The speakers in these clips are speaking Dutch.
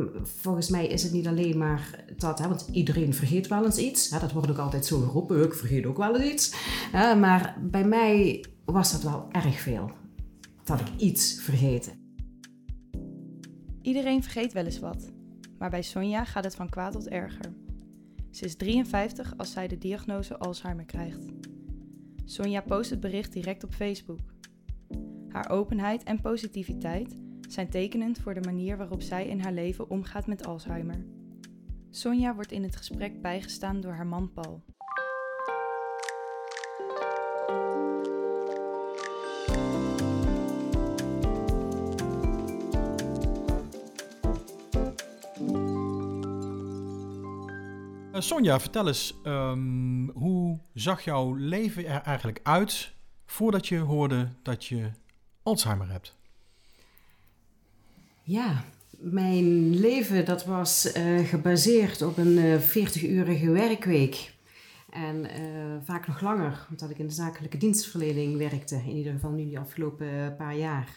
ehm, volgens mij is het niet alleen maar dat, hè, want iedereen vergeet wel eens iets. Hè, dat wordt ook altijd zo geroepen, ik vergeet ook wel eens iets. Hè, maar bij mij was dat wel erg veel. Dat ik iets vergeten. Iedereen vergeet wel eens wat. Maar bij Sonja gaat het van kwaad tot erger. Ze is 53 als zij de diagnose Alzheimer krijgt. Sonja post het bericht direct op Facebook. Haar openheid en positiviteit zijn tekenend voor de manier waarop zij in haar leven omgaat met Alzheimer. Sonja wordt in het gesprek bijgestaan door haar man Paul. Uh, Sonja, vertel eens, um, hoe zag jouw leven er eigenlijk uit voordat je hoorde dat je Alzheimer hebt? Ja, mijn leven dat was uh, gebaseerd op een uh, 40-urige werkweek. En uh, vaak nog langer, omdat ik in de zakelijke dienstverlening werkte. In ieder geval nu de afgelopen paar jaar.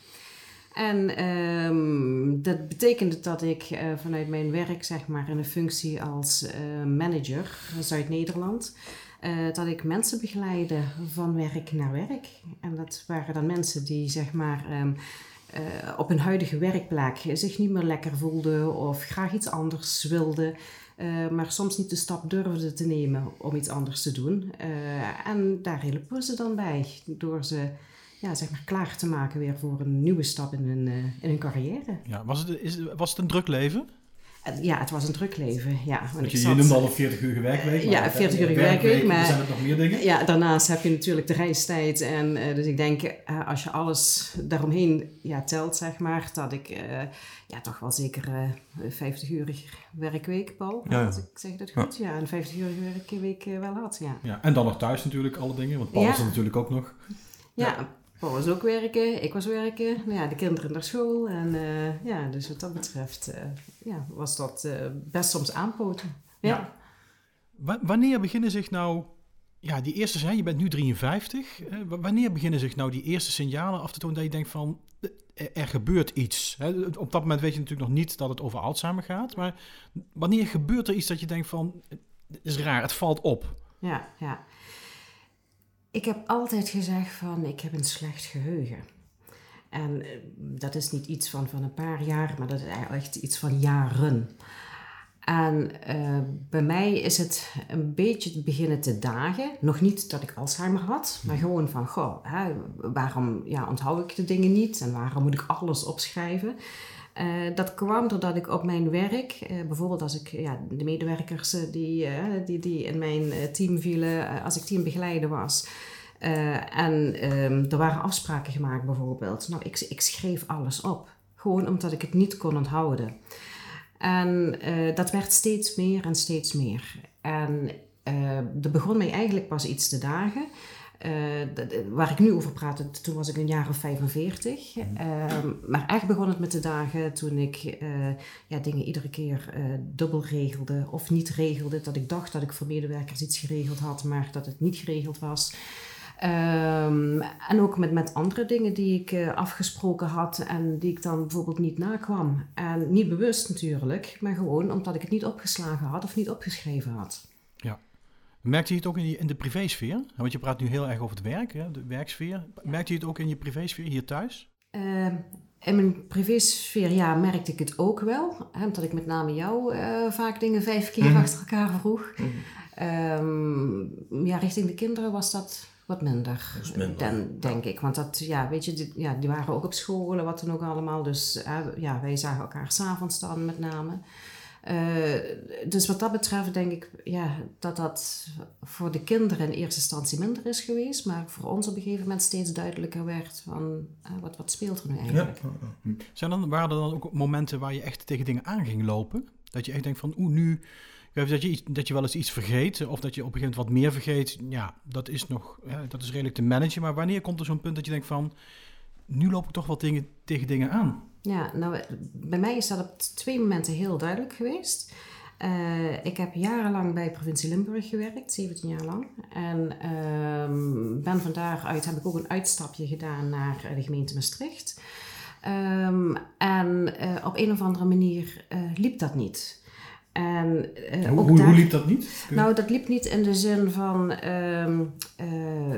En um, dat betekende dat ik vanuit mijn werk, zeg maar, in een functie als uh, manager Zuid-Nederland, dat ik mensen begeleide van werk naar werk. En dat waren dan mensen die, zeg maar, um, op hun huidige werkplek zich niet meer lekker voelden of graag iets anders wilden. maar soms niet de stap durfden te nemen om iets anders te doen. en daar hielpen ze dan bij door ze ja, zeg maar klaar te maken weer voor een nieuwe stap in hun, in hun carrière. Ja, was, het, is, was het een druk leven? Ja, het was een druk leven, ja. Want je, zat, je noemde al een 40-urige werkweek. Ja, 40-urige werkweek. Maar zijn er nog meer dingen? Ja, daarnaast heb je natuurlijk de reistijd. En uh, dus ik denk, uh, als je alles daaromheen ja, telt, zeg maar, dat ik uh, ja, toch wel zeker 50-urige werkweek, Paul. Ja, ja. Ik zeg dat goed? Ja, ja een 50-urige werkweek wel had, ja. ja. En dan nog thuis natuurlijk, alle dingen. Want Paul is er natuurlijk ook nog. Ja, ja. Paul was ook werken, ik was werken, nou ja, de kinderen naar school. En uh, ja, dus wat dat betreft uh, ja, was dat uh, best soms aanpoten. Ja. ja. wanneer beginnen zich nou, ja, die eerste zijn, je bent nu 53, wanneer beginnen zich nou die eerste signalen af te tonen dat je denkt van, er, gebeurt iets? Hè? Op dat moment weet je natuurlijk nog niet dat het over Alzheimer gaat, maar wanneer gebeurt er iets dat je denkt van, het is raar, het valt op? Ja, ja. Ik heb altijd gezegd van ik heb een slecht geheugen. En uh, dat is niet iets van, van een paar jaar, maar dat is echt iets van jaren. En uh, bij mij is het een beetje beginnen te dagen. Nog niet dat ik Alzheimer had, maar gewoon van, goh, hè, waarom ja, onthoud ik de dingen niet en waarom moet ik alles opschrijven? Uh, dat kwam doordat ik op mijn werk, uh, bijvoorbeeld als ik ja, de medewerkers uh, die, die, die in mijn team vielen, als ik team begeleiden was. en um, er waren afspraken gemaakt bijvoorbeeld. Nou, ik, ik schreef alles op. Gewoon omdat ik het niet kon onthouden. En dat werd steeds meer en steeds meer. En er begon mij eigenlijk pas iets te dagen. Uh, waar ik nu over praat, toen was ik een jaar of 45. Uh, maar echt begon het met de dagen toen ik uh, ja, dingen iedere keer eh, dubbel regelde of niet regelde. Dat ik dacht dat ik voor medewerkers iets geregeld had, maar dat het niet geregeld was. Um, en ook met, met andere dingen die ik afgesproken had en die ik dan bijvoorbeeld niet nakwam. En niet bewust natuurlijk, maar gewoon omdat ik het niet opgeslagen had of niet opgeschreven had. Merkte je het ook in, je, in de privésfeer? Want je praat nu heel erg over het werk, hè, de werksfeer. Merkte je het ook in je privésfeer hier thuis? Uh, in mijn privésfeer, ja, merkte ik het ook wel. Hè, omdat ik met name jou uh, vaak dingen vijf keer mm. achter elkaar vroeg. Mm. Um, ja, richting de kinderen was dat wat minder, minder. Dan, denk ik. Want dat, ja, weet je, die, ja, die waren ook op school en wat dan ook allemaal. Dus uh, ja, wij zagen elkaar s'avonds dan met name. Uh, dus wat dat betreft denk ik ja, dat dat voor de kinderen in eerste instantie minder is geweest, maar voor ons op een gegeven moment steeds duidelijker werd van uh, wat, wat speelt er nu eigenlijk. Ja. Zijn dan, waren er dan ook momenten waar je echt tegen dingen aan ging lopen? Dat je echt denkt van oeh, nu, dat je, dat je wel eens iets vergeet of dat je op een gegeven moment wat meer vergeet, ja, dat is nog, ja, dat is redelijk te managen. Maar wanneer komt er zo'n punt dat je denkt van, nu loop ik toch wel tegen, tegen dingen aan? Ja, nou, bij mij is dat op twee momenten heel duidelijk geweest. Uh, ik heb jarenlang bij provincie Limburg gewerkt, 17 jaar lang. En uh, ben van daaruit heb ik ook een uitstapje gedaan naar de gemeente Maastricht. Um, en uh, op een of andere manier uh, liep dat niet. En, uh, hoe, hoe, liep dat niet? Nou, dat liep niet in de zin van uh, uh,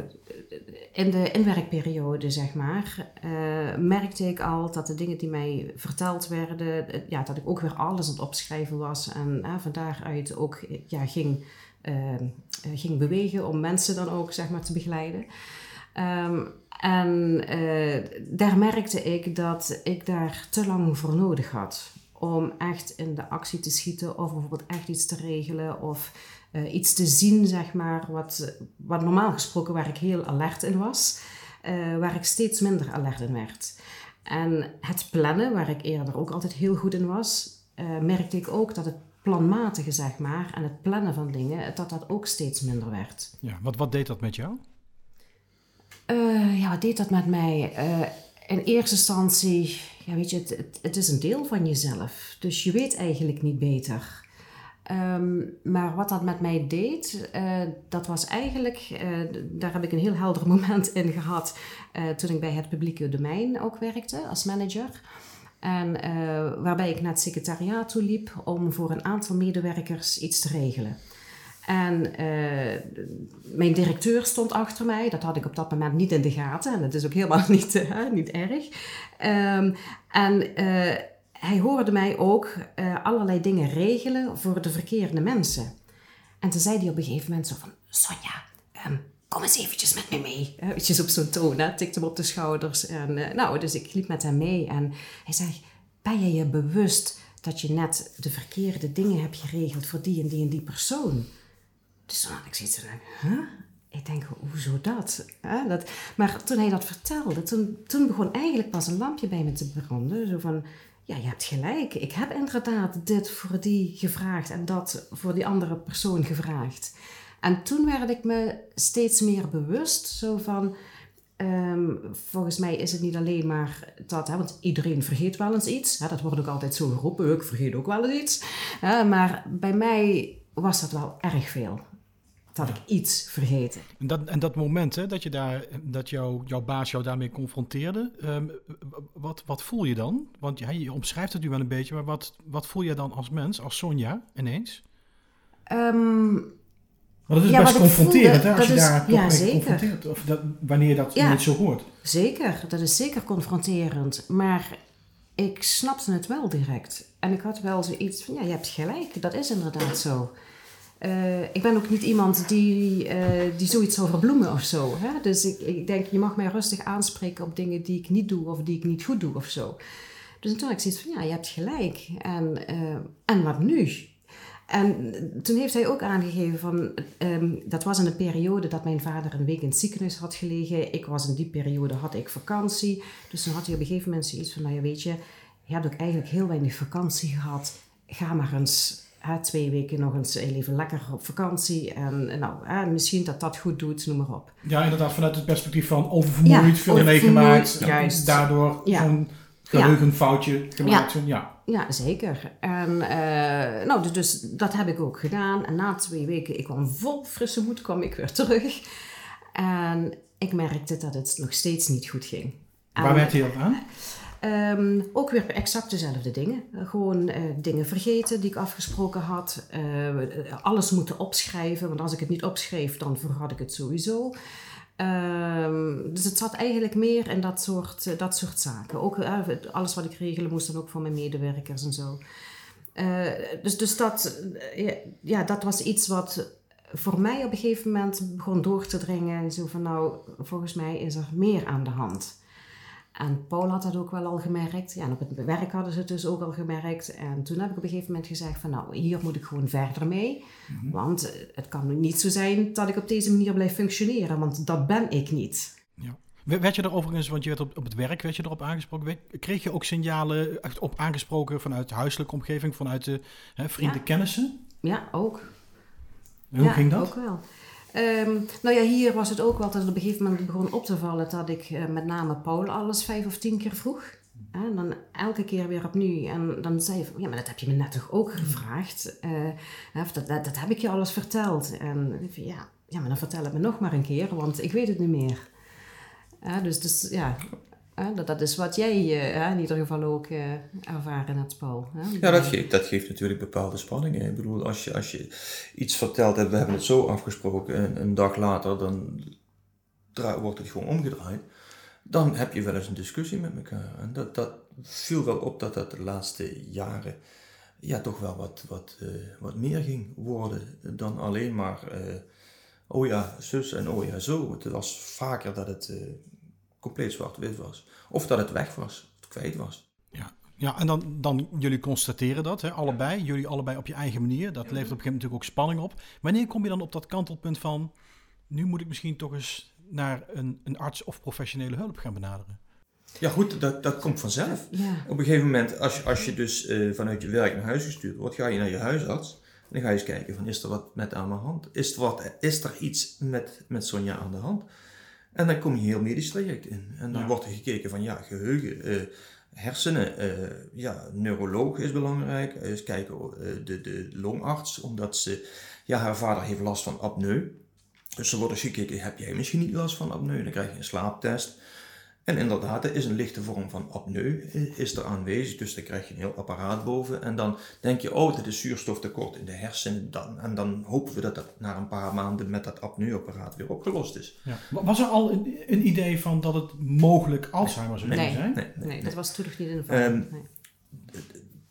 in de inwerkperiode, zeg maar, uh, merkte ik al dat de dingen die mij verteld werden, ja, dat ik ook weer alles aan het opschrijven was en van daaruit ook ja, ging, ehm, ging bewegen om mensen dan ook, zeg maar, te begeleiden. Um, en daar merkte ik dat ik daar te lang voor nodig had om echt in de actie te schieten of bijvoorbeeld echt iets te regelen of uh, iets te zien, zeg maar, wat, wat normaal gesproken waar ik heel alert in was, uh, waar ik steeds minder alert in werd. En het plannen, waar ik eerder ook altijd heel goed in was, uh, merkte ik ook dat het planmatige, zeg maar, en het plannen van dingen, dat dat ook steeds minder werd. Ja, wat, wat deed dat met jou? ja, wat deed dat met mij? in eerste instantie, ja, weet je, het, het, is een deel van jezelf. Dus je weet eigenlijk niet beter. Ehm, maar wat dat met mij deed, uh, dat was eigenlijk, uh, daar heb ik een heel helder moment in gehad uh, toen ik bij het publieke domein ook werkte als manager. En waarbij ik naar het secretariaat toe liep om voor een aantal medewerkers iets te regelen. En uh, mijn directeur stond achter mij. Dat had ik op dat moment niet in de gaten. En dat is ook helemaal niet, uh, niet erg. Um, en uh, hij hoorde mij ook allerlei dingen regelen voor de verkeerde mensen. En toen zei hij op een gegeven moment zo van... Sonja, um, kom eens eventjes met me mee. Eventjes op zo'n toon, tikte hem op de schouders. En, nou, dus ik liep met hem mee. En hij zei, ben je je bewust dat je net de verkeerde dingen hebt geregeld voor die en die en die persoon? Dus toen had ik zoiets van? Ik denk, hoezo dat? dat? Maar toen hij dat vertelde, toen, toen begon eigenlijk pas een lampje bij me te branden. Zo van, ja, je hebt gelijk. Ik heb inderdaad dit voor die gevraagd en dat voor die andere persoon gevraagd. En toen werd ik me steeds meer bewust, zo van... Ehm, volgens mij is het niet alleen maar dat, hè, want iedereen vergeet wel eens iets. Hè, dat wordt ook altijd zo geroepen, ik vergeet ook wel eens iets. maar bij mij was dat wel erg veel had ik iets vergeten. En dat, en dat moment hè, dat, je daar, dat jou, jouw baas jou daarmee confronteerde, um, wat, wat voel je dan? Want ja, je omschrijft het nu wel een beetje, maar wat, wat voel je dan als mens, als Sonja ineens? Um, dat is ja, best confronterend, hè, als je is, daar toch ja, mee zeker. confronteert. Of dat, wanneer je dat ja, niet zo hoort. Zeker, dat is zeker confronterend. Maar ik snapte het wel direct. En ik had wel zoiets van, ja, je hebt gelijk, dat is inderdaad zo. Uh, ik ben ook niet iemand die, uh, die zoiets zou verbloemen of zo. Hè? Dus ik, ik denk, je mag mij rustig aanspreken op dingen die ik niet doe of die ik niet goed doe of zo. Dus toen had ik zoiets van, ja, je hebt gelijk. En, uh, en wat nu? En toen heeft hij ook aangegeven van, um, dat was in een periode dat mijn vader een week in het ziekenhuis had gelegen. Ik was in die periode, had ik vakantie. Dus toen had hij op een gegeven moment zoiets van, nou ja, weet je, je hebt ook eigenlijk heel weinig vakantie gehad. Ga maar eens twee weken nog eens even lekker op vakantie. En nou, misschien dat dat goed doet, noem maar op. Ja, inderdaad, vanuit het perspectief van oververmoeid, veel meegemaakt. Juist. Daardoor ja. zo'n geheugenfoutje gemaakt. Ja. ja. Ja, zeker. En uh, nou, dus, dus, dat heb ik ook gedaan. En na twee weken, ik kwam vol frisse moed, kwam ik weer terug. En ik merkte dat het nog steeds niet goed ging. Waar werd je op aan? Um, ook weer exact dezelfde dingen. gewoon uh, dingen vergeten die ik afgesproken had. Uh, alles moeten opschrijven, want als ik het niet opschreef, dan vergat ik het sowieso. Um, dus het zat eigenlijk meer in dat soort, dat soort zaken. Ook alles wat ik regelen moest dan ook voor mijn medewerkers en zo. dus dus dat, ja, dat was iets wat voor mij op een gegeven moment begon door te dringen. Zo van nou, volgens mij is er meer aan de hand. En Paul had dat ook wel al gemerkt. Ja, en op het werk hadden ze het dus ook al gemerkt. En toen heb ik op een gegeven moment gezegd van nou, hier moet ik gewoon verder mee. Mhm. Want het kan niet zo zijn dat ik op deze manier blijf functioneren, want dat ben ik niet. Ja. Werd je er overigens, want je werd op, op het werk werd je erop aangesproken, kreeg je ook signalen op aangesproken vanuit de huiselijke omgeving, vanuit de hè, vrienden, kennissen? Ja, ook. hoe ja, ging dat? ook wel. Um, nou ja, hier was het ook wel dat het op een gegeven moment begon op te vallen dat ik uh, met name Paul alles vijf of tien keer vroeg. En dan elke keer weer opnieuw. En dan zei hij ja, maar dat heb je me net toch ook gevraagd? Uh, dat, dat, dat, heb ik je alles verteld. En ja, ja, maar dan vertel het me nog maar een keer, want ik weet het niet meer. Dus, dus ja. Dat, dat is wat jij uh, in ieder geval ook uh, ervaren hebt, Paul. Ja, dat geeft, dat geeft natuurlijk bepaalde spanningen. Ik bedoel, als je, als je iets vertelt hebt, we hebben het zo afgesproken, en een dag later dan wordt het gewoon omgedraaid. Dan heb je wel eens een discussie met elkaar. En dat, dat viel wel op dat dat de laatste jaren ja, toch wel wat, wat, uh, wat meer ging worden dan alleen maar oh ja, zus en oh ja, zo. Het was vaker dat het compleet zwart-wit was. Of dat het weg was, of kwijt was. Ja, ja en dan, dan jullie constateren dat, hè, allebei. Jullie allebei op je eigen manier. Dat levert op een gegeven moment natuurlijk ook spanning op. Wanneer kom je dan op dat kantelpunt van... nu moet ik misschien toch eens naar een, een arts of professionele hulp gaan benaderen? Ja goed, dat, dat komt vanzelf. Ja. Op een gegeven moment, als je, als je dus uh, vanuit je werk naar huis gestuurd wordt, ga je naar je huisarts. En dan ga je eens kijken van, is er wat met aan mijn hand? Is er, wat, is er iets met, met Sonja aan de hand? En dan kom je heel medisch traject in. En dan wordt er gekeken van ja, geheugen, uh, hersenen, uh, ja, neuroloog is belangrijk. Eens kijken, uh, de, de longarts, omdat ze, ja, haar vader heeft last van apneu. Dus er wordt eens gekeken, heb jij misschien niet last van apneu? Dan krijg je een slaaptest. En inderdaad, er is een lichte vorm van apneu is er aanwezig, dus dan krijg je een heel apparaat boven. En dan denk je, oh, dit is zuurstoftekort in de hersenen. Dan, en dan hopen we dat dat na een paar maanden met dat apneuapparaat weer opgelost is. Ja. Was er al een, een, idee van dat het mogelijk Alzheimer zou nee. zijn? Nee, nee, nee, dat was toen nog niet in de vraag. Um,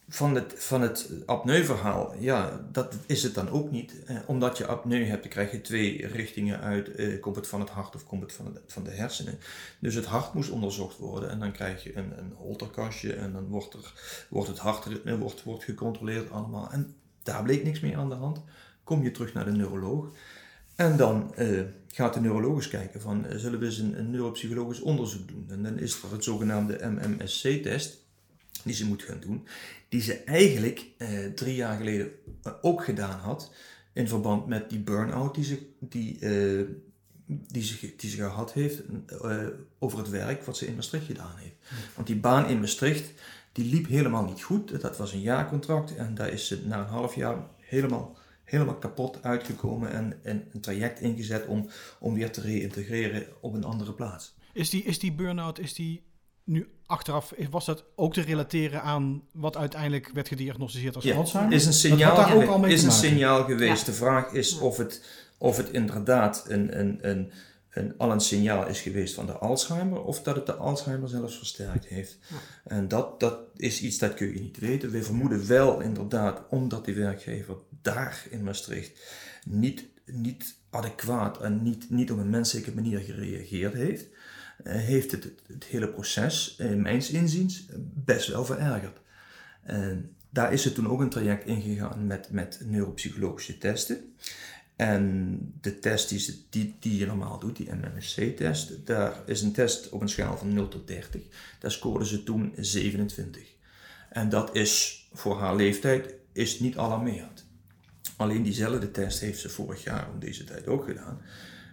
van het, van het apneu-verhaal, ja, dat is het dan ook niet. Eh, omdat je apneu hebt, dan krijg je twee richtingen uit. Eh, komt het van het hart of komt het van de, van de hersenen? Dus het hart moest onderzocht worden en dan krijg je een, een holterkastje en dan wordt, er, wordt het hartritme wordt, wordt gecontroleerd allemaal. En daar bleek niks meer aan de hand. Kom je terug naar de neuroloog en dan uh, gaat de neuroloog eens kijken van, uh, zullen we eens een, een neuropsychologisch onderzoek doen? En dan is er het zogenaamde MMSC-test die ze moet gaan doen, die ze eigenlijk eh, drie jaar geleden eh, ook gedaan had in verband met die burn-out die ze, die, eh, die, ze, die ze gehad heeft uh, over het werk wat ze in Maastricht gedaan heeft. Want die baan in Maastricht, die liep helemaal niet goed. Dat was een jaarcontract en daar is ze na een half jaar helemaal, helemaal kapot uitgekomen en, en een traject ingezet om, om weer te reïntegreren op een andere plaats. Is die, is die burn-out, is die nu achteraf was dat ook te relateren aan wat uiteindelijk werd gediagnosticeerd als ja, Alzheimer? Is een signaal, daar ook al mee is een signaal geweest. De vraag is of het, of het inderdaad een, een, een, een, al een signaal is geweest van de Alzheimer of dat het de Alzheimer zelfs versterkt heeft. En dat, dat is iets dat kun je niet weten. We vermoeden wel inderdaad, omdat die werkgever daar in Maastricht niet, niet adequaat en niet, niet op een menselijke manier gereageerd heeft heeft het, het, hele proces, in mijns inziens, best wel verergerd. En daar is het toen ook een traject ingegaan met, met neuropsychologische testen. En de test die, die, die je normaal doet, die MMSC-test, daar is een test op een schaal van 0 tot 30. Daar scoorde ze toen 27. En dat is voor haar leeftijd is niet alarmerend. Alleen diezelfde test heeft ze vorig jaar om deze tijd ook gedaan.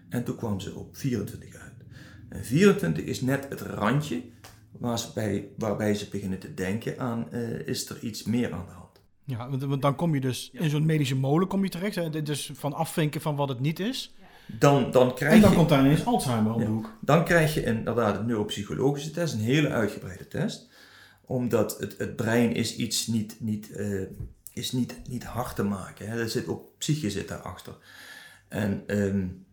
En toen kwam ze op 24 uit. 24 is net het randje waarbij, waarbij ze beginnen te denken aan, uh, is er iets meer aan de hand. Ja, want dan kom je dus in zo'n medische molen kom je terecht. Hè? Dus van afvinken van wat het niet is. Dan, dan krijg en dan komt daar ineens Alzheimer om de hoek. Dan krijg je inderdaad een neuropsychologische test, een hele uitgebreide test. Omdat het, het brein is iets niet, niet, uh, is niet, niet hard te maken. Hè? Er zit ook psyche zit daarachter. En um,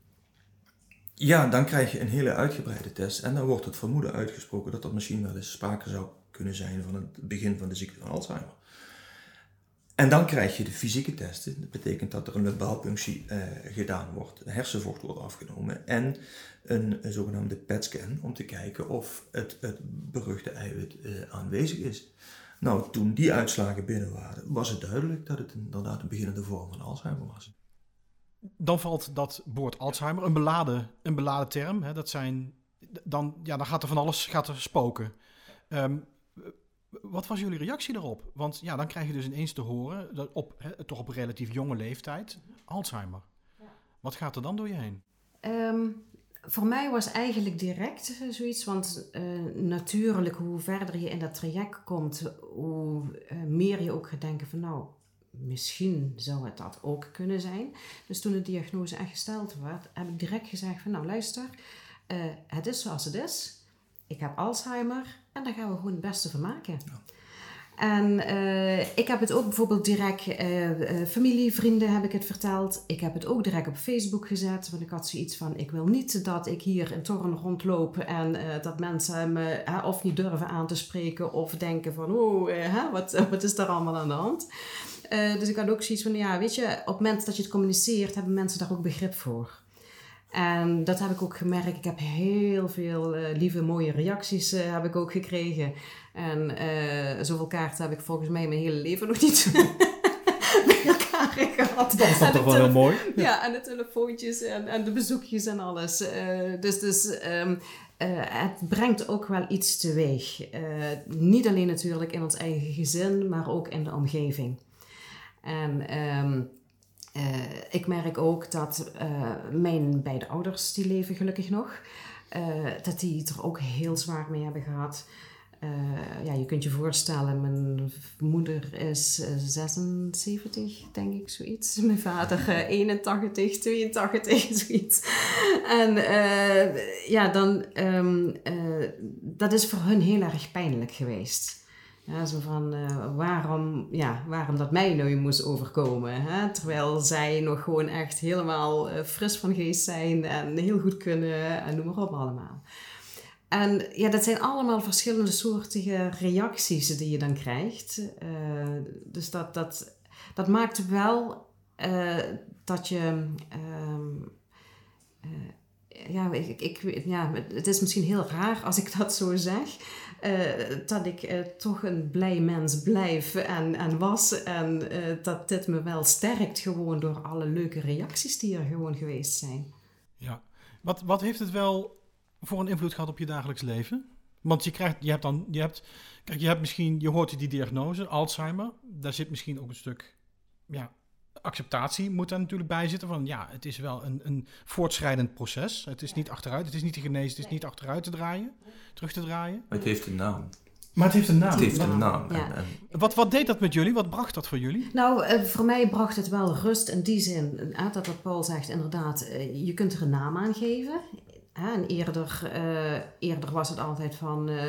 ja, dan krijg je een hele uitgebreide test en dan wordt het vermoeden uitgesproken dat er misschien wel eens sprake zou kunnen zijn van het begin van de ziekte van Alzheimer. En dan krijg je de fysieke testen. Dat betekent dat er een lumbalpunctie uh, gedaan wordt, hersenvocht wordt afgenomen en een, zogenaamde PET-scan om te kijken of het, het beruchte eiwit uh, aanwezig is. Nou, toen die uitslagen binnen waren, was het duidelijk dat het inderdaad een beginnende vorm van Alzheimer was dan valt dat woord Alzheimer, een beladen, een beladen term. Hè, dat zijn, dan, ja, dan gaat er van alles gaat er spoken. Um, wat was jullie reactie daarop? Want ja, dan krijg je dus ineens te horen, dat op, hè, toch op een relatief jonge leeftijd, Alzheimer. Ja. Wat gaat er dan door je heen? Um, voor mij was eigenlijk direct zoiets, want uh, natuurlijk hoe verder je in dat traject komt, hoe uh, meer je ook gaat denken van nou, misschien zou het dat ook kunnen zijn. Dus toen de diagnose echt gesteld werd, heb ik direct gezegd van nou luister, uh, het is zoals het is. ik heb Alzheimer en daar gaan we gewoon het beste van maken. Ja. En uh, ik heb het ook bijvoorbeeld direct, uh, uh, familie, vrienden heb ik het verteld. Ik heb het ook direct op Facebook gezet. Want ik had zoiets van, ik wil niet dat ik hier in Torren rondloop en dat mensen me of niet durven aan te spreken of denken van, oh, wat, wat is daar allemaal aan de hand? Dus ik had ook zoiets van, ja, weet je, op het moment dat je het communiceert, hebben mensen daar ook begrip voor. En dat heb ik ook gemerkt. Ik heb heel veel lieve, mooie reacties heb ik ook gekregen. En uh, zoveel kaarten heb ik volgens mij mijn hele leven nog niet bij elkaar gehad. Dat is toch wel heel mooi. Ja. en de telefoontjes en, en de bezoekjes en alles. Uh, dus dus um, uh, het brengt ook wel iets teweeg. niet alleen natuurlijk in ons eigen gezin, maar ook in de omgeving. En um, ik merk ook dat mijn beide ouders, die leven gelukkig nog, dat die het er ook heel zwaar mee hebben gehad. Uh, ja, je kunt je voorstellen, mijn moeder is 76, eh, denk ik, zoiets. Mijn vader uh, 81, 82, zoiets. En uh, ja, dan, um, dat is voor hun heel erg pijnlijk geweest. Ja, zo van waarom, ja, waarom dat mij nu moest overkomen. Hè? Terwijl zij nog gewoon echt helemaal fris van geest zijn en heel goed kunnen en noem maar op allemaal. En ja, dat zijn allemaal verschillende soorten reacties die je dan krijgt. Uh, dus dat, dat, dat maakt wel dat je. Ja, ik, ik, ja, het is misschien heel raar als ik dat zo zeg. dat ik toch een blij mens blijf en, en was. En dat dit me wel sterkt gewoon door alle leuke reacties die er gewoon geweest zijn. Ja, wat, wat heeft het wel voor een invloed gehad op je dagelijks leven? Want je krijgt, je hebt dan, je hebt, kijk, je hebt misschien, je hoort die diagnose, Alzheimer. Daar zit misschien ook een stuk, ja, acceptatie moet daar natuurlijk bij zitten. Van ja, het is wel een, een voortschrijdend proces. Het is niet achteruit, het is niet te genezen, het is niet achteruit te draaien, terug te draaien. Maar het heeft een naam. Maar het heeft een naam. Het heeft een naam. Ja. En, Wat, wat deed dat met jullie? Wat bracht dat voor jullie? Nou, uh, voor mij bracht het wel rust in die zin. Uh, dat wat Paul zegt, inderdaad, uh, je kunt er een naam aan geven. En eerder, uh, eerder was het altijd van, uh,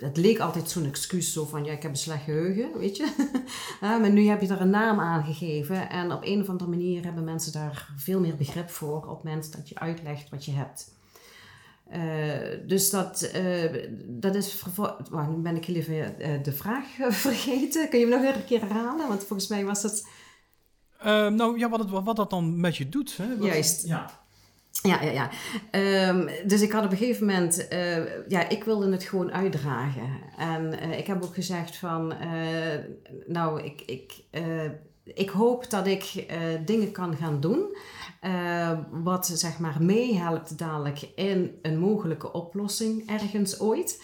het leek altijd zo'n excuus, zo van ja, ik heb een slecht geheugen, weet je. maar nu heb je er een naam aan gegeven en op een of andere manier hebben mensen daar veel meer begrip voor op het moment dat je uitlegt wat je hebt. Uh, dus dat, dat is. Oh, nu ben ik even de vraag vergeten. Kun je hem nog een keer herhalen? Want volgens mij was het. nou ja, wat, het, wat dat dan met je doet. Hè? Wat, Juist. Ja. Ja, ja, ja. Um, dus ik had op een gegeven moment, uh, ja, ik wilde het gewoon uitdragen. En uh, ik heb ook gezegd van, uh, nou, ik, ik, ik hoop dat ik dingen kan gaan doen. wat zeg maar meehelpt dadelijk in een mogelijke oplossing ergens ooit.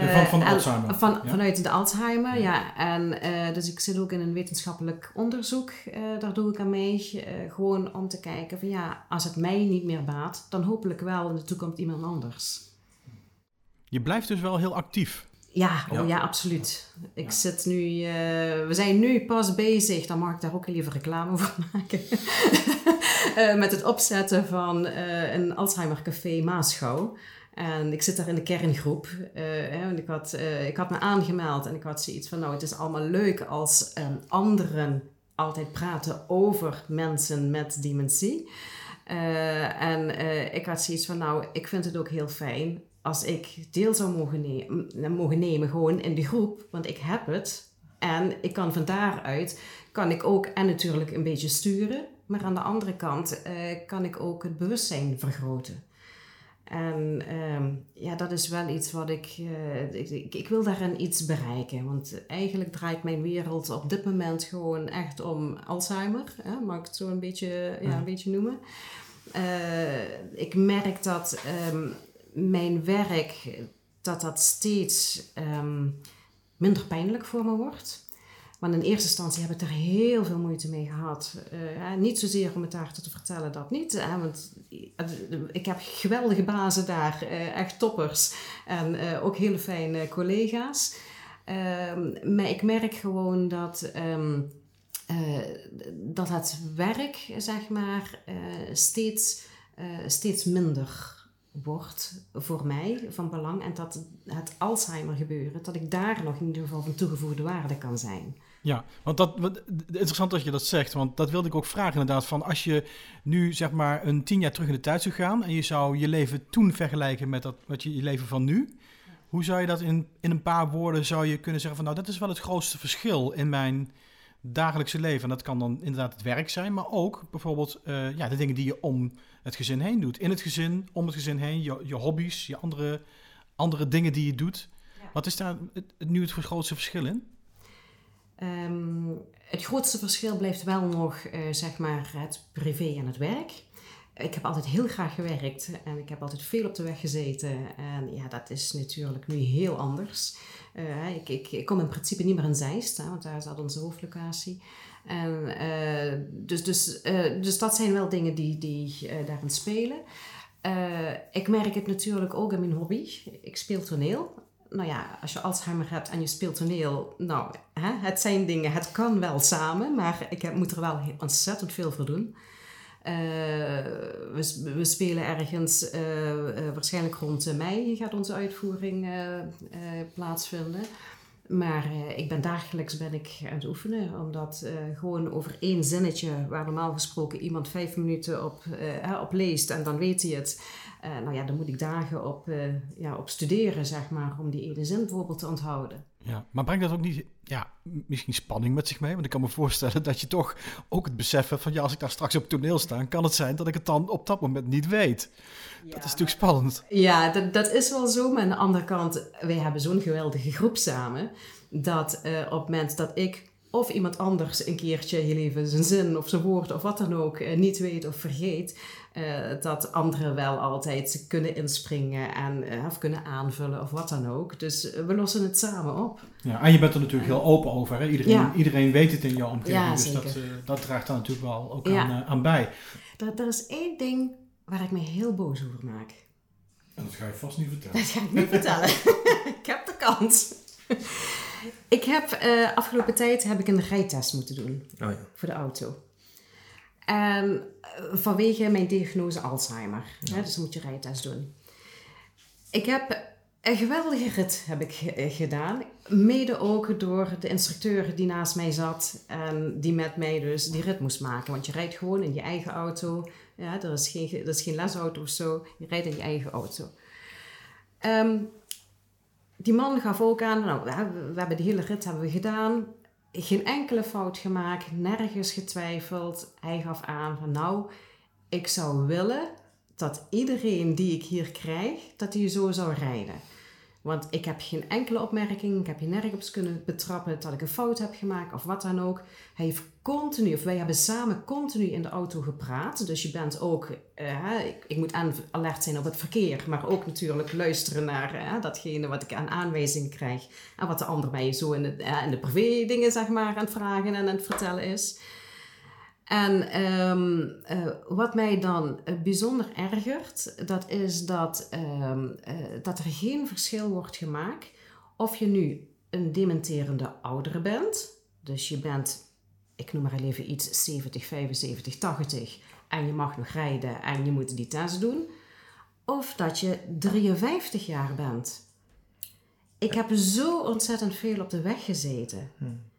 Van, van Alzheimer. Van, Vanuit de Alzheimer, ja. En uh, dus ik zit ook in een wetenschappelijk onderzoek, uh, daar doe ik aan mee. gewoon om te kijken van ja, als het mij niet meer baat, dan hopelijk wel in de toekomst iemand anders. Je blijft dus wel heel actief. Ja, oh, ja. absoluut. Ik zit nu, we zijn nu pas bezig, dan mag ik daar ook even reclame voor maken. met het opzetten van een Alzheimer Café Maaschouw. En ik zit daar in de kerngroep. Uh, hè, ik, had, uh, ik had me aangemeld en ik had zoiets van: Nou, het is allemaal leuk als um, anderen altijd praten over mensen met dementie. Uh, en ik had zoiets van: Nou, ik vind het ook heel fijn als ik deel zou mogen, mogen nemen, gewoon in de groep, want ik heb het. En ik kan van daaruit, kan ik ook en natuurlijk een beetje sturen, maar aan de andere kant kan ik ook het bewustzijn vergroten. En um, ja, dat is wel iets wat ik, uh, ik, ik, wil daarin iets bereiken. Want eigenlijk draait mijn wereld op dit moment gewoon echt om Alzheimer. Hè? Mag ik het zo een beetje, ja, een beetje noemen. Uh, ik merk dat um, mijn werk, dat dat steeds um, minder pijnlijk voor me wordt. Want in eerste instantie heb ik er heel veel moeite mee gehad. Uh, niet zozeer om het daar te vertellen, dat niet. Hè, want ik heb geweldige bazen daar, uh, echt toppers. En uh, ook hele fijne collega's. Ehm, maar ik merk gewoon dat, um, dat het werk, zeg maar, steeds, steeds minder wordt voor mij van belang en dat het Alzheimer gebeuren, dat ik daar nog in ieder geval van toegevoegde waarde kan zijn. Ja, want dat, wat, interessant dat je dat zegt, want dat wilde ik ook vragen inderdaad. Van als je nu zeg maar een tien jaar terug in de tijd zou gaan en je zou je leven toen vergelijken met dat, wat je, je leven van nu, hoe zou je dat in, in een paar woorden zou je kunnen zeggen van nou, dat is wel het grootste verschil in mijn dagelijkse leven. En dat kan dan inderdaad het werk zijn, maar ook bijvoorbeeld uh, ja, de dingen die je om het gezin heen doet. In het gezin, om het gezin heen, je, je hobby's, je andere, andere dingen die je doet. Wat is daar het, nu het grootste verschil in? Um, het grootste verschil blijft wel nog, uh, zeg maar, het privé en het werk. Ik heb altijd heel graag gewerkt en ik heb altijd veel op de weg gezeten. En ja, dat is natuurlijk nu heel anders. Uh, ik, ik, ik, kom in principe niet meer in Zeist, hè, want daar zat onze hoofdlocatie. En, uh, dus, dus, dus dat zijn wel dingen die, die daarin spelen. ik merk het natuurlijk ook in mijn hobby. Ik speel toneel nou ja, als je Alzheimer hebt en je speelt toneel, nou, hè, het zijn dingen, het kan wel samen, maar ik heb, moet er wel ontzettend veel voor doen. Uh, we, we, spelen ergens, uh, uh, waarschijnlijk rond mei gaat onze uitvoering plaatsvinden. Maar ik ben dagelijks ben ik aan het oefenen, omdat gewoon over één zinnetje, waar normaal gesproken iemand vijf minuten op, op leest en dan weet hij het, nou ja, dan moet ik dagen op, ja, op studeren, zeg maar, om die ene zin bijvoorbeeld te onthouden. Ja, maar brengt dat ook niet, ja, misschien spanning met zich mee? Want ik kan me voorstellen dat je toch ook het besef hebt van, ja, als ik daar straks op toneel sta, kan het zijn dat ik het dan op dat moment niet weet. Ja, dat is natuurlijk spannend. Ja, dat, dat is wel zo. Maar aan de andere kant, wij hebben zo'n geweldige groep samen, dat uh, op het moment dat ik of iemand anders een keertje heel even zijn zin of zijn woord of wat dan ook uh, niet weet of vergeet, dat anderen wel altijd kunnen inspringen en uh, of kunnen aanvullen of wat dan ook. Dus we lossen het samen op. Ja, en je bent er natuurlijk heel open over. Hè? Iedereen, ja. iedereen weet het in jouw omgeving, ja, dus dat, dat draagt daar natuurlijk wel ook aan, aan, bij. Er, er is één ding waar ik me heel boos over maak. En dat ga je vast niet vertellen. Dat ga ik niet vertellen. ik heb de kans. Ik heb uh, afgelopen tijd heb ik een rijtest moeten doen oh ja. voor de auto. En uh, vanwege mijn diagnose Alzheimer. Ja. Hè, dus moet je rijtest doen. Ik heb een geweldige rit heb ik uh, gedaan. Mede ook door de instructeur die naast mij zat. En die met mij dus die rit moest maken. Want je rijdt gewoon in je eigen auto. Ja, er, is geen, er is geen lesauto of zo. Je rijdt in je eigen auto. Um, die man gaf ook aan, nou, we, hebben de hele rit hebben we gedaan. Geen enkele fout gemaakt, nergens getwijfeld. Hij gaf aan van nou, ik zou willen dat iedereen die ik hier krijg, dat hij zo zou rijden. Want ik heb geen enkele opmerking, ik heb je nergens kunnen betrappen dat ik een fout heb gemaakt of wat dan ook. Hij heeft continu, of wij hebben samen continu in de auto gepraat. Dus je bent ook, uh, ik, ik, moet alert zijn op het verkeer, maar ook natuurlijk luisteren naar uh, datgene wat ik aan aanwijzingen krijg. En wat de ander mij zo in de, uh, in de privé dingen zeg maar aan het vragen en aan het vertellen is. En um, uh, wat mij dan uh, bijzonder ergert, dat is dat, um, uh, dat er geen verschil wordt gemaakt of je nu een dementerende oudere bent. Dus je bent, ik noem maar even iets, 70, 75, 80 en je mag nog rijden en je moet die test doen. Of dat je 53 jaar bent. Ik heb zo ontzettend veel op de weg gezeten. Hmm.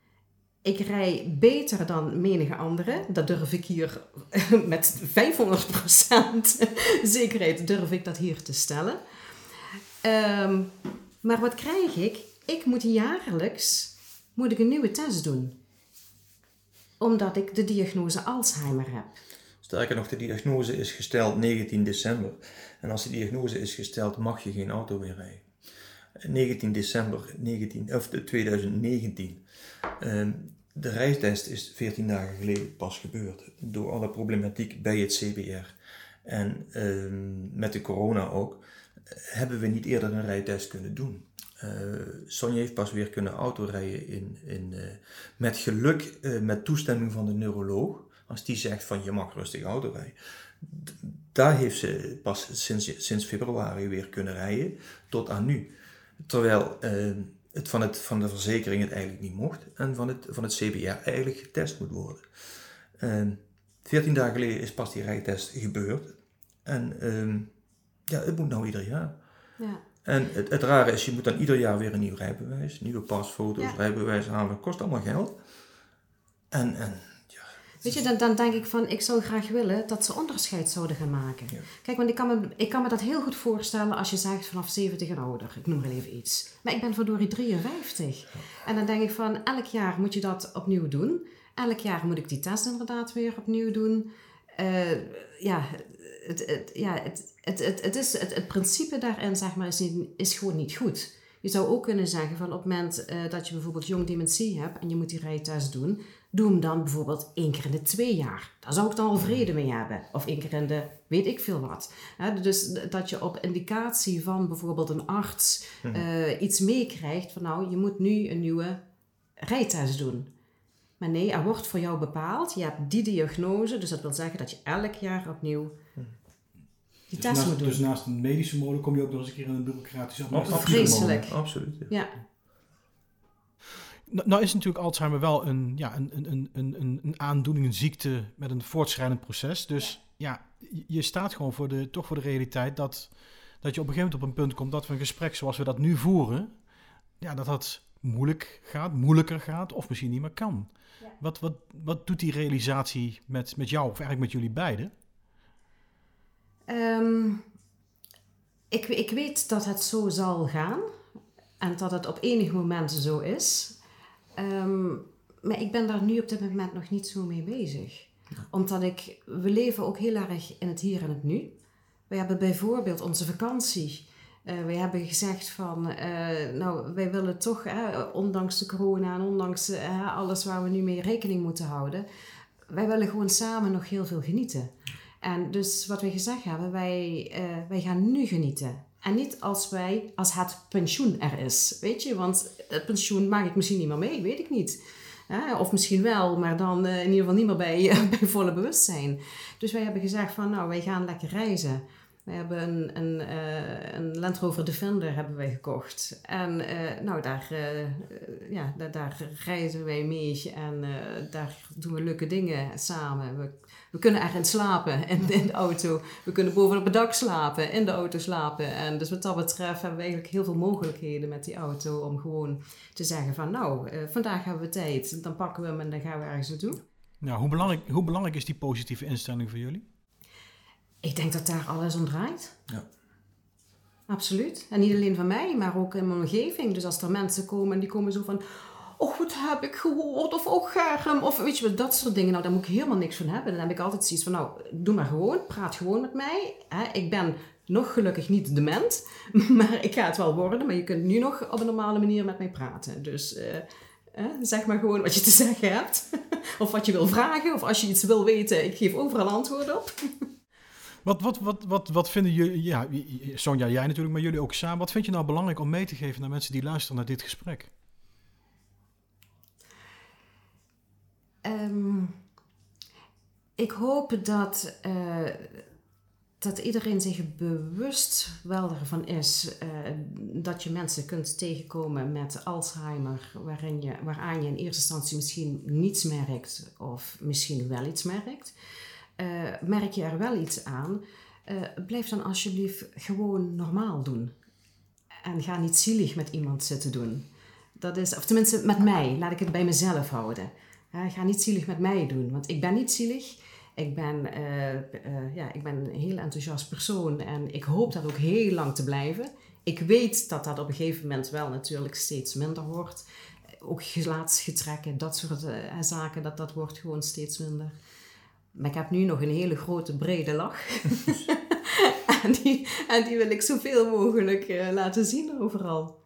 Ik rij beter dan menige andere. Dat durf ik hier met 500% zekerheid durf ik dat hier te stellen. Um, maar wat krijg ik? Ik moet jaarlijks moet ik een nieuwe test doen. Omdat ik de diagnose Alzheimer heb. Sterker nog, de diagnose is gesteld 19 december. En als de diagnose is gesteld, mag je geen auto meer rijden. 19 december 19, of 2019. Um, de rijtest is 14 dagen geleden pas gebeurd door alle problematiek bij het CBR. En uh, met de corona ook, hebben we niet eerder een rijtest kunnen doen. Uh, Sonja heeft pas weer kunnen autorijden in, in, uh, met geluk, uh, met toestemming van de neuroloog. Als die zegt van je mag rustig auto rijden. Daar heeft ze pas sinds, sinds februari weer kunnen rijden, tot aan nu. Terwijl ehm, het van, het van de verzekering het eigenlijk niet mocht en van het, van het CBR eigenlijk getest moet worden. En 14 dagen geleden is pas die rijtest gebeurd. En um, Ja, het moet nou ieder jaar. Ja. En het, het rare is, je moet dan ieder jaar weer een nieuw rijbewijs, nieuwe pasfoto's, Ja. rijbewijs halen. Dat kost allemaal geld. En, en Weet je, dan, dan denk ik van, ik zou graag willen dat ze onderscheid zouden gaan maken. Ja. Kijk, want ik kan, me, ik kan me dat heel goed voorstellen als je zegt vanaf 70 en ouder. Ik noem maar even iets. Maar ik ben verdorie 53. En dan denk ik van, elk jaar moet je dat opnieuw doen. Elk jaar moet ik die test inderdaad weer opnieuw doen. Eh, ja, het, het, ja het, het, het, het, is, het, het principe daarin zeg maar, is, niet, is gewoon niet goed. Je zou ook kunnen zeggen van op het moment eh, dat je bijvoorbeeld jong dementie hebt en je moet die rijtest doen, doe hem dan bijvoorbeeld één keer in de twee jaar. Daar zou ik dan al vrede mee hebben. Of één keer in de weet ik veel wat. Hè, dus dat je op indicatie van bijvoorbeeld een arts eh, iets meekrijgt van nou, je moet nu een nieuwe rijtest doen. Maar nee, er wordt voor jou bepaald, je hebt die diagnose, dus dat wil zeggen dat je elk jaar opnieuw die Dus test naast, moet doen. dus naast een medische mode kom je ook nog eens een keer in een bureaucratische absoluut. administratie. Vreselijk. Absoluut. ja. Ja, Nou, nou is natuurlijk Alzheimer wel een, ja, een, een, een, een, aandoening, een ziekte met een voortschrijdend proces. Dus ja, je- je staat gewoon voor de, toch voor de realiteit dat, dat je op een gegeven moment op een punt komt dat we een gesprek zoals we dat nu voeren, ja, dat dat moeilijk gaat, moeilijker gaat of misschien niet meer kan. Wat, wat, wat doet die realisatie met, met jou of eigenlijk met jullie beiden? Ehm, ik, ik weet dat het zo zal gaan en dat het op enig moment zo is. Ehm, maar ik ben daar nu op dit moment nog niet zo mee bezig. Omdat ik, we leven ook heel erg in het hier en het nu. We hebben bijvoorbeeld onze vakantie. Eh we hebben gezegd van, eh, nou, wij willen toch, hè, ondanks de corona en ondanks eh, alles waar we nu mee rekening moeten houden, wij willen gewoon samen nog heel veel genieten. En dus wat we gezegd hebben, wij, wij gaan nu genieten. En niet als wij, als het pensioen er is, weet je. Want het pensioen maak ik misschien niet meer mee, weet ik niet. Of misschien wel, maar dan eh, in ieder geval niet meer bij, bij volle bewustzijn. Dus wij hebben gezegd van, nou, wij gaan lekker reizen. We hebben een, een, eh, een Land Rover Defender hebben wij gekocht. En eh, nou, daar, ja, daar, daar reizen wij mee en daar doen we leuke dingen samen. We, we kunnen erin slapen in, in de auto. We kunnen bovenop het dak slapen, in de auto slapen. En dus wat dat betreft hebben we eigenlijk heel veel mogelijkheden met die auto om gewoon te zeggen van nou, eh, vandaag hebben we tijd. Dan pakken we hem en dan gaan we ergens naartoe. Nou, hoe belangrijk, hoe belangrijk is die positieve instelling voor jullie? Ik denk dat daar alles om draait. Ja. Absoluut. En niet alleen van mij, maar ook in mijn omgeving. Dus als er mensen komen en die komen zo van... Oh, wat heb ik gehoord? Of oh, Germ. Of weet je wat, dat soort dingen. Nou, daar moet ik helemaal niks van hebben. Dan heb ik altijd zoiets van, nou, doe maar gewoon. Praat gewoon met mij. Hè? Ik ben nog gelukkig niet dement. Maar ik ga het wel worden. Maar je kunt nu nog op een normale manier met mij praten. Dus... eh, zeg maar gewoon wat je te zeggen hebt. of wat je wil vragen. Of als je iets wil weten, ik geef overal antwoord op. Wat, wat, wat, wat, wat vinden jullie, ja, Sonja, jij natuurlijk, maar jullie ook samen. Wat vind je nou belangrijk om mee te geven naar mensen die luisteren naar dit gesprek? Ehm, ik hoop dat, eh, dat iedereen zich bewust wel ervan is eh, dat je mensen kunt tegenkomen met Alzheimer, waarin je, waaraan je in eerste instantie misschien niets merkt of misschien wel iets merkt. Eh, merk je er wel iets aan, blijf dan alsjeblieft gewoon normaal doen. En ga niet zielig met iemand zitten doen. Dat is, of tenminste met mij, laat ik het bij mezelf houden. Ga niet zielig met mij doen, want ik ben niet zielig. Ik ben, eh, eh, ja, ik ben een heel enthousiast persoon en ik hoop dat ook heel lang te blijven. Ik weet dat dat op een gegeven moment wel natuurlijk steeds minder wordt. Ook gelaatsgetrekken, dat soort eh, zaken, dat, dat wordt gewoon steeds minder. Maar ik heb nu nog een hele grote brede lach. en, die, en die wil ik zoveel mogelijk laten zien overal.